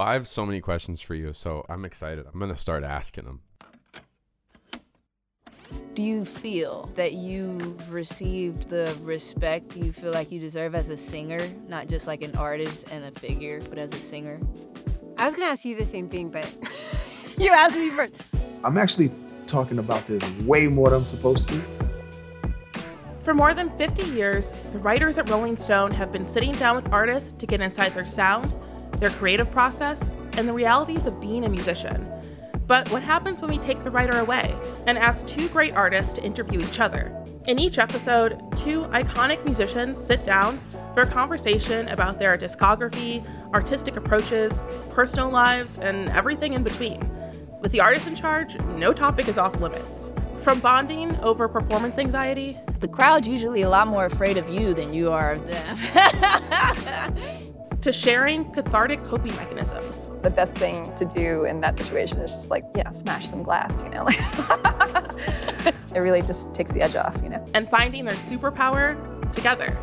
Well, I have so many questions for you, so I'm excited. I'm gonna start asking them. Do you feel that you've received the respect you feel like you deserve as a singer, not just like an artist and a figure, but as a singer? I was gonna ask you the same thing, but you asked me first. I'm actually talking about this way more than I'm supposed to. For more than 50 years, the writers at Rolling Stone have been sitting down with artists to get inside their sound, their creative process, and the realities of being a musician. But what happens when we take the writer away and ask two great artists to interview each other? In each episode, two iconic musicians sit down for a conversation about their discography, artistic approaches, personal lives, and everything in between. With the artist in charge, no topic is off limits. From bonding over performance anxiety, The crowd's usually a lot more afraid of you than you are of them. to sharing cathartic coping mechanisms. the best thing to do in that situation is just like, yeah, smash some glass, you know? It really just takes the edge off, you know? and finding their superpower together.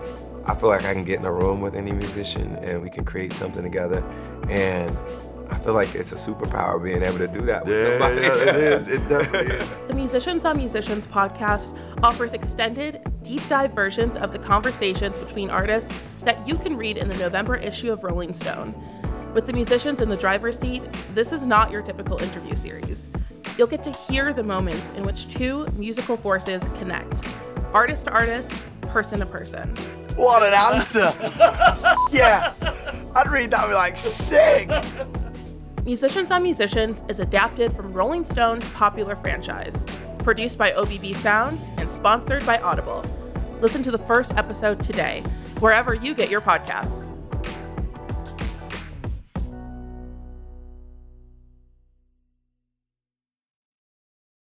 I feel like I can get in a room with any musician and we can create something together. And I feel like it's a superpower being able to do that with Yeah, somebody. yeah, it is. It definitely is. The Musicians on Musicians podcast offers extended, deep dive versions of the conversations between artists that you can read in the November issue of Rolling Stone. With the musicians in the driver's seat, this is not your typical interview series. You'll get to hear the moments in which two musical forces connect artist to artist, person to person. What an answer! yeah, I'd read that and be like, sick. Musicians on Musicians is adapted from Rolling Stone's popular franchise, produced by OBB Sound and sponsored by Audible. Listen to the first episode today, wherever you get your podcasts.